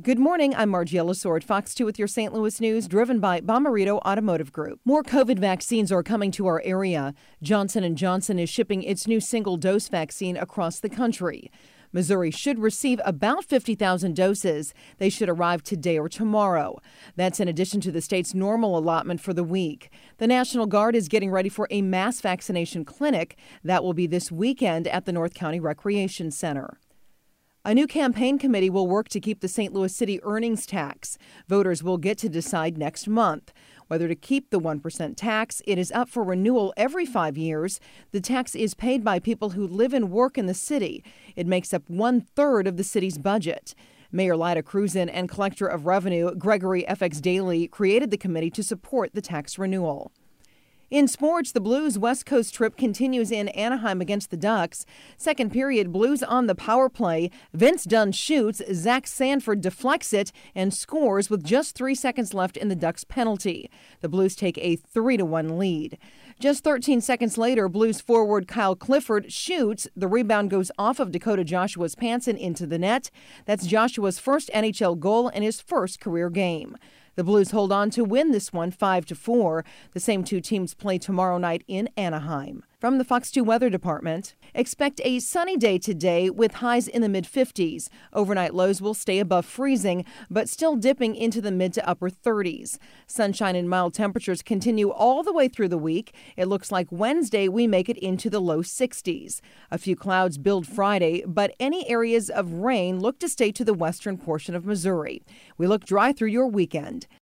Good morning. I'm Margiela Sword, Fox 2 with your St. Louis news, driven by Bommarito Automotive Group. More COVID vaccines are coming to our area. Johnson & Johnson is shipping its new single-dose vaccine across the country. Missouri should receive about 50,000 doses. They should arrive today or tomorrow. That's in addition to the state's normal allotment for the week. The National Guard is getting ready for a mass vaccination clinic that will be this weekend at the North County Recreation Center. A new campaign committee will work to keep the St. Louis City earnings tax. Voters will get to decide next month whether to keep the 1% tax. It is up for renewal every five years. The tax is paid by people who live and work in the city. It makes up one third of the city's budget. Mayor Lyda Krewson and Collector of Revenue Gregory FX Daly created the committee to support the tax renewal. In sports, the Blues West Coast trip continues in Anaheim against the Ducks. Second period, Blues on the power play. Vince Dunn shoots, Zach Sanford deflects it and scores with just three seconds left in the Ducks' penalty. The Blues take a 3 1 lead. Just 13 seconds later, Blues forward Kyle Clifford shoots. The rebound goes off of Dakota Joshua's pants and into the net. That's Joshua's first NHL goal and his first career game. The Blues hold on to win this one 5 to 4. The same two teams play tomorrow night in Anaheim. From the Fox 2 Weather Department, expect a sunny day today with highs in the mid 50s. Overnight lows will stay above freezing, but still dipping into the mid to upper 30s. Sunshine and mild temperatures continue all the way through the week. It looks like Wednesday we make it into the low 60s. A few clouds build Friday, but any areas of rain look to stay to the western portion of Missouri. We look dry through your weekend.